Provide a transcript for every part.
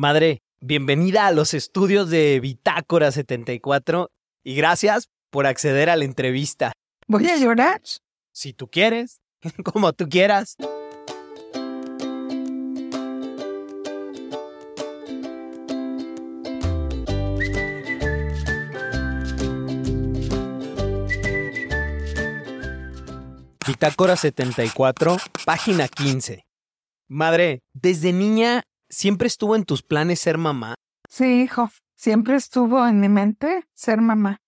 Madre, bienvenida a los estudios de Bitácora 74 y gracias por acceder a la entrevista. ¿Voy a llorar? Si tú quieres, como tú quieras. Bitácora 74, página 15. Madre, desde niña siempre estuvo en tus planes ser mamá. Sí, hijo. Siempre estuvo en mi mente ser mamá.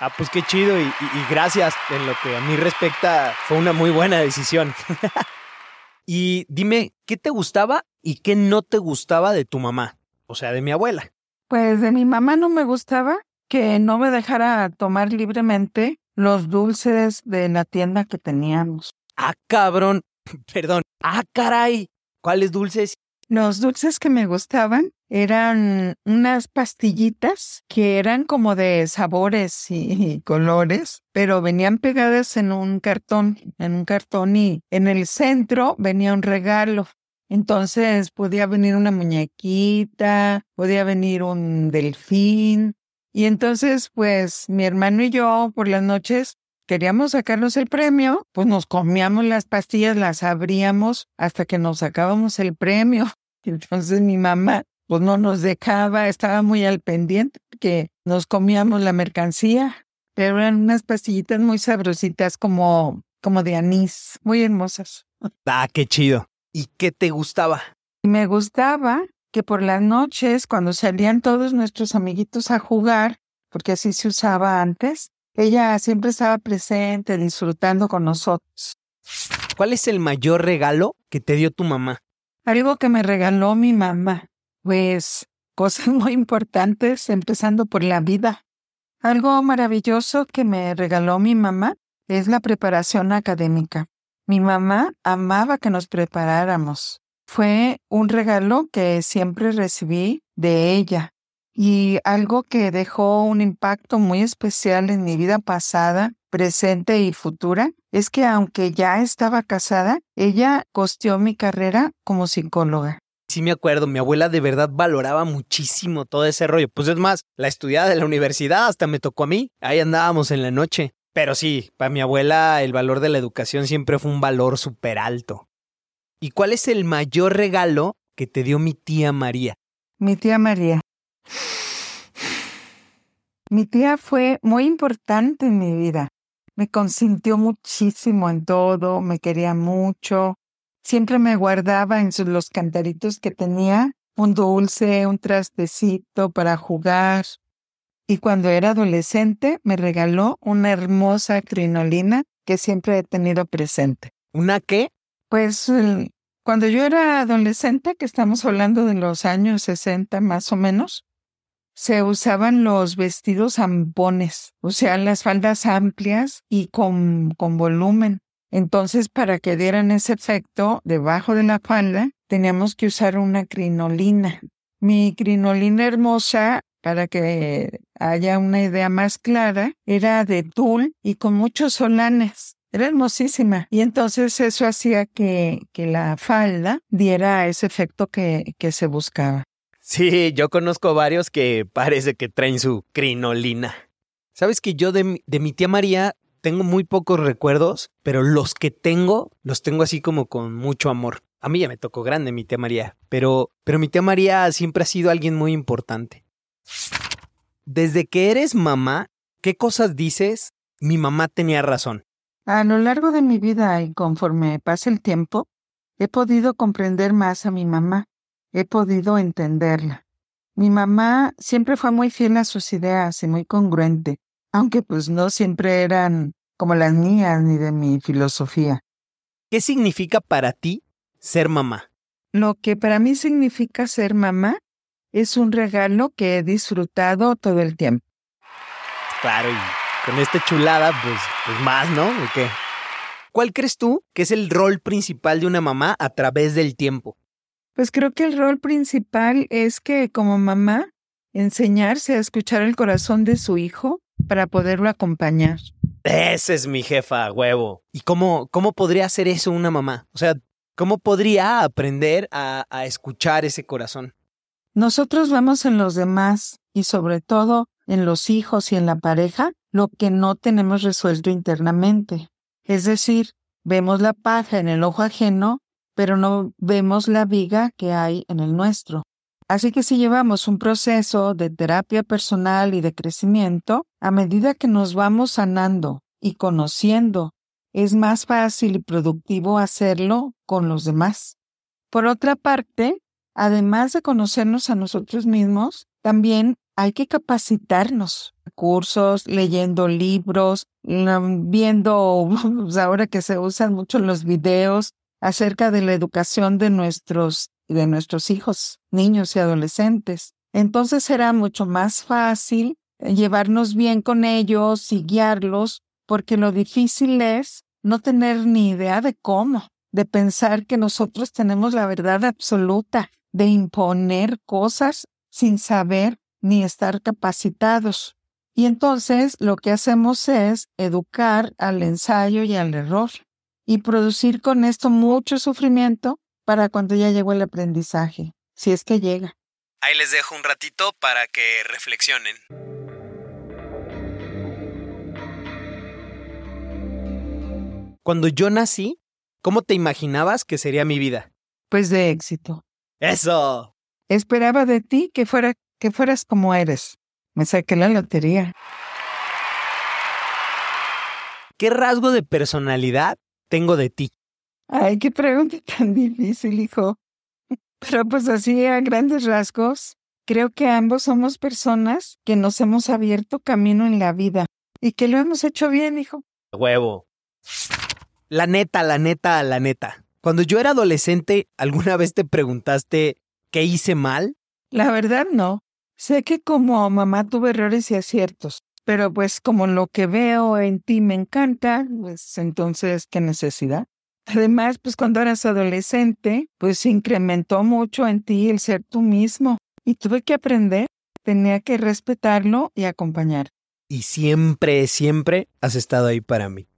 Ah, pues qué chido y, y- y gracias. En lo que a mí respecta, fue una muy buena decisión. y dime, ¿qué te gustaba y qué no te gustaba de tu mamá? O sea, de mi abuela. Pues de mi mamá no me gustaba que no me dejara tomar libremente los dulces de la tienda que teníamos. Ah, cabrón. Perdón. Ah, caray. ¿Cuáles dulces? Los dulces que me gustaban eran unas pastillitas que eran como de sabores y, colores, pero venían pegadas en un cartón, en un cartón y en el centro venía un regalo. Entonces podía venir una muñequita, podía venir un delfín. Y entonces, pues mi hermano y yo por las noches queríamos sacarnos el premio, pues nos comíamos las pastillas, las abríamos hasta que nos sacábamos el premio. Entonces mi mamá pues no nos dejaba, estaba muy al pendiente que nos comíamos la mercancía, pero eran unas pastillitas muy sabrositas como como de anís, muy hermosas. Ah, qué chido. ¿Y qué te gustaba? Y me gustaba que por las noches, cuando salían todos nuestros amiguitos a jugar, porque así se usaba antes, ella siempre estaba presente, disfrutando con nosotros. ¿Cuál es el mayor regalo que te dio tu mamá? Algo que me regaló mi mamá, pues cosas muy importantes, empezando por la vida. Algo maravilloso que me regaló mi mamá es la preparación académica. Mi mamá amaba que nos preparáramos. Fue un regalo que siempre recibí de ella y algo que dejó un impacto muy especial en mi vida pasada, presente y futura es que aunque ya estaba casada, ella costeó mi carrera como psicóloga. Sí me acuerdo, mi abuela de verdad valoraba muchísimo todo ese rollo. Pues es más, la estudiada de la universidad hasta me tocó a mí. Ahí andábamos en la noche. Pero sí, para mi abuela el valor de la educación siempre fue un valor súper alto. ¿Y cuál es el mayor regalo que te dio mi tía María? Mi tía María. Mi tía fue muy importante en mi vida. Me consintió muchísimo en todo, me quería mucho. Siempre me guardaba en sus- los cantaritos que tenía un dulce, un trastecito para jugar. Y cuando era adolescente me regaló una hermosa crinolina que siempre he tenido presente. ¿Una qué? Pues cuando yo era adolescente, que estamos hablando de los años 60 más o menos, se usaban los vestidos zampones, o sea, las faldas amplias y con, con volumen. Entonces, para que dieran ese efecto debajo de la falda, teníamos que usar una crinolina. Mi crinolina hermosa, para que haya una idea más clara, era de tul y con muchos solanes. Era hermosísima. Y entonces eso hacía que, que la falda diera ese efecto que, que se buscaba. Sí, yo conozco varios que parece que traen su crinolina. Sabes que yo de, mi- de mi tía María tengo muy pocos recuerdos, pero los que tengo, los tengo así como con mucho amor. A mí ya me tocó grande mi tía María, pero, pero mi tía María siempre ha sido alguien muy importante. Desde que eres mamá, ¿qué cosas dices? Mi mamá tenía razón. A lo largo de mi vida y conforme pasa el tiempo, he podido comprender más a mi mamá, he podido entenderla. Mi mamá siempre fue muy fiel a sus ideas y muy congruente, aunque pues no siempre eran como las mías ni de mi filosofía. ¿Qué significa para ti ser mamá? Lo que para mí significa ser mamá es un regalo que he disfrutado todo el tiempo. Claro, y con esta chulada, pues, pues más, ¿no? ¿O qué? ¿Cuál crees tú que es el rol principal de una mamá a través del tiempo? Pues creo que el rol principal es que como mamá enseñarse a escuchar el corazón de su hijo para poderlo acompañar. Esa es mi jefa, huevo. ¿Y cómo, cómo podría hacer eso una mamá? O sea, ¿cómo podría aprender a, a escuchar ese corazón? Nosotros vemos en los demás y sobre todo en los hijos y en la pareja lo que no tenemos resuelto internamente. Es decir, vemos la paja en el ojo ajeno, pero no vemos la viga que hay en el nuestro. Así que si llevamos un proceso de terapia personal y de crecimiento, a medida que nos vamos sanando y conociendo, es más fácil y productivo hacerlo con los demás. Por otra parte, además de conocernos a nosotros mismos, también hay que capacitarnos, cursos, leyendo libros, mm, viendo, ahora que se usan mucho los videos acerca de la educación de nuestros, de nuestros hijos, niños y adolescentes. Entonces será mucho más fácil llevarnos bien con ellos y guiarlos, porque lo difícil es no tener ni idea de cómo, de pensar que nosotros tenemos la verdad absoluta, de imponer cosas sin saber ni estar capacitados. Y entonces lo que hacemos es educar al ensayo y al error y producir con esto mucho sufrimiento para cuando ya llegó el aprendizaje, si es que llega. Ahí les dejo un ratito para que reflexionen. Cuando yo nací, ¿cómo te imaginabas que sería mi vida? Pues de éxito. Eso. Esperaba de ti que fuera que fueras como eres. Me saqué la lotería. ¿Qué rasgo de personalidad tengo de ti? Ay, qué pregunta tan difícil, hijo. Pero pues así a grandes rasgos, creo que ambos somos personas que nos hemos abierto camino en la vida y que lo hemos hecho bien, hijo. Huevo. La neta, la neta, la neta. Cuando yo era adolescente, ¿alguna vez te preguntaste qué hice mal? La verdad no. Sé que como mamá tuve errores y aciertos, pero pues como lo que veo en ti me encanta, pues entonces, ¿qué necesidad? Además, pues cuando eras adolescente, pues incrementó mucho en ti el ser tú mismo y tuve que aprender, tenía que respetarlo y acompañar. Y siempre, siempre has estado ahí para mí.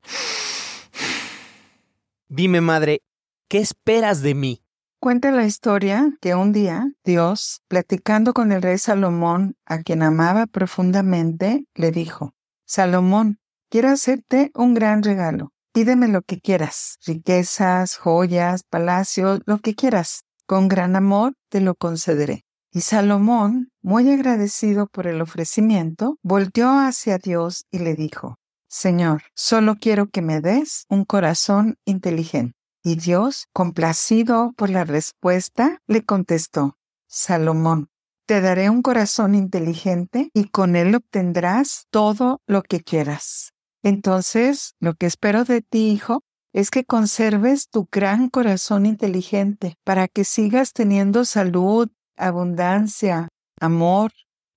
Dime, madre, ¿qué esperas de mí? Cuenta la historia que un día Dios, platicando con el rey Salomón, a quien amaba profundamente, le dijo, Salomón, quiero hacerte un gran regalo. Pídeme lo que quieras, riquezas, joyas, palacios, lo que quieras. Con gran amor te lo concederé. Y Salomón, muy agradecido por el ofrecimiento, volteó hacia Dios y le dijo, Señor, solo quiero que me des un corazón inteligente. Y Dios, complacido por la respuesta, le contestó, Salomón, te daré un corazón inteligente y con él obtendrás todo lo que quieras. Entonces, lo que espero de ti, hijo, es que conserves tu gran corazón inteligente para que sigas teniendo salud, abundancia, amor,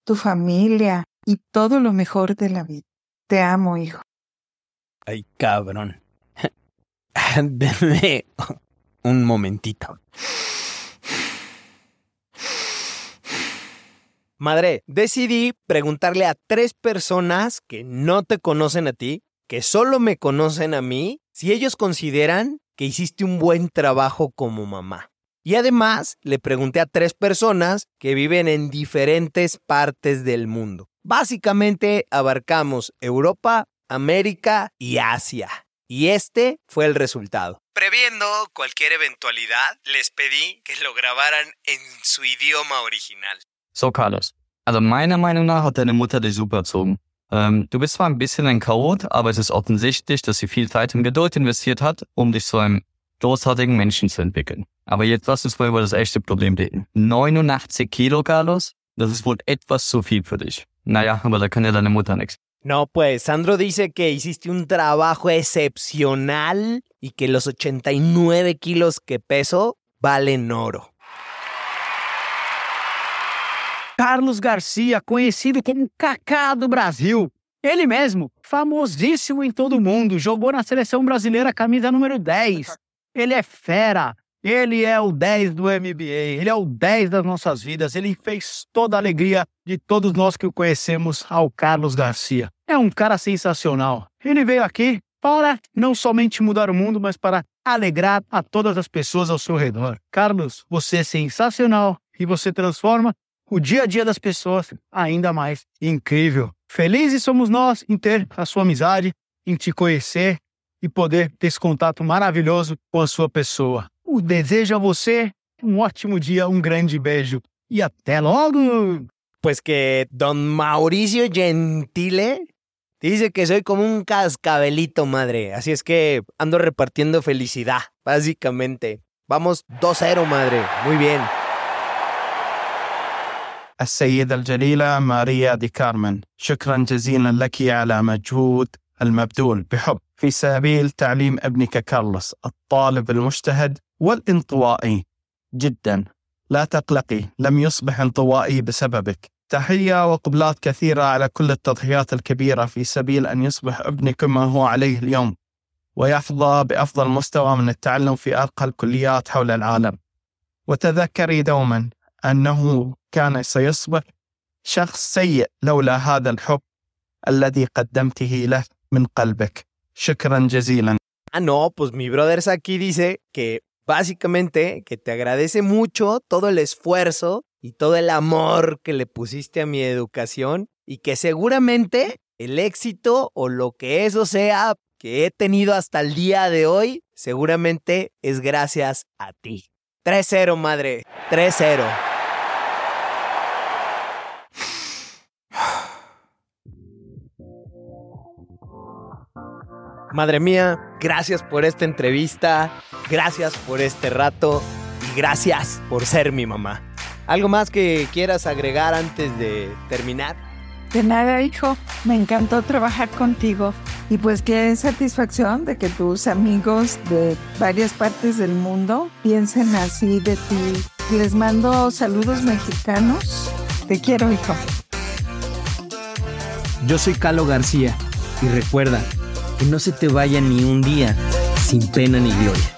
tu familia y todo lo mejor de la vida. Te amo, hijo. Ay, cabrón. Denme un momentito. Madre, decidí preguntarle a tres personas que no te conocen a ti, que solo me conocen a mí, si ellos consideran que hiciste un buen trabajo como mamá. Y además le pregunté a tres personas que viven en diferentes partes del mundo. Básicamente abarcamos Europa, América y Asia. Y este fue el resultado. Previendo cualquier eventualidad, les pedí que lo grabaran en su idioma original. So, Carlos. Also meiner Meinung nach hat deine Mutter dich super erzogen. Ähm, du bist zwar ein bisschen ein Chaot, aber es ist offensichtlich, dass sie viel Zeit und Geduld investiert hat, um dich zu einem großartigen Menschen zu entwickeln. Aber jetzt lass uns mal über das echte Problem reden. 89 Kilo, Carlos? Das ist wohl etwas zu viel für dich. Naja, aber da kann ja deine Mutter nichts. No, pues Sandro dice que hiciste un trabajo excepcional y que los 89 kilos que peso valen oro. Carlos Garcia, conhecido como Kaká do Brasil. Ele mesmo, famosíssimo em todo mundo, jogou na seleção brasileira camisa número 10. Ele é fera, ele é o 10 do MBA, ele é o 10 das nossas vidas, ele fez toda a alegria de todos nós que o conhecemos ao Carlos Garcia. É um cara sensacional. Ele veio aqui para não somente mudar o mundo, mas para alegrar a todas as pessoas ao seu redor. Carlos, você é sensacional e você transforma o dia a dia das pessoas ainda mais incrível. Felizes somos nós em ter a sua amizade, em te conhecer e poder ter esse contato maravilhoso com a sua pessoa. O desejo a você um ótimo dia, um grande beijo e até logo! Pues que don Mauricio Gentile dice que soy como un cascabelito, madre. Así es que ando repartiendo felicidad, básicamente. Vamos 2-0, madre. Muy bien. السيدة الجليلة ماريا دي كارمن شكرا جزيلا لك على مجهود المبذول بحب في سبيل تعليم ابنك كارلوس الطالب المجتهد والانطوائي. جدا. لا تقلقي لم يصبح انطوائي بسببك. تحية وقبلات كثيرة على كل التضحيات الكبيرة في سبيل أن يصبح ابنك ما هو عليه اليوم ويحظى بأفضل مستوى من التعلم في أرقى الكليات حول العالم. وتذكري دوما أنه كان سيصبح شخص سيء لولا هذا الحب الذي قدمته له من قلبك. شكرا جزيلا. Ah, no, pues mi brother aquí dice que básicamente que te agradece mucho todo el esfuerzo y todo el amor que le pusiste a mi educación y que seguramente el éxito o lo que eso sea que he tenido hasta el día de hoy, seguramente es gracias a ti. 3-0, madre. 3-0. Madre mía, gracias por esta entrevista, gracias por este rato y gracias por ser mi mamá. ¿Algo más que quieras agregar antes de terminar? De nada, hijo. Me encantó trabajar contigo. Y pues qué satisfacción de que tus amigos de varias partes del mundo piensen así de ti. Les mando saludos mexicanos. Te quiero, hijo. Yo soy Calo García y recuerda que no se te vaya ni un día sin pena ni gloria.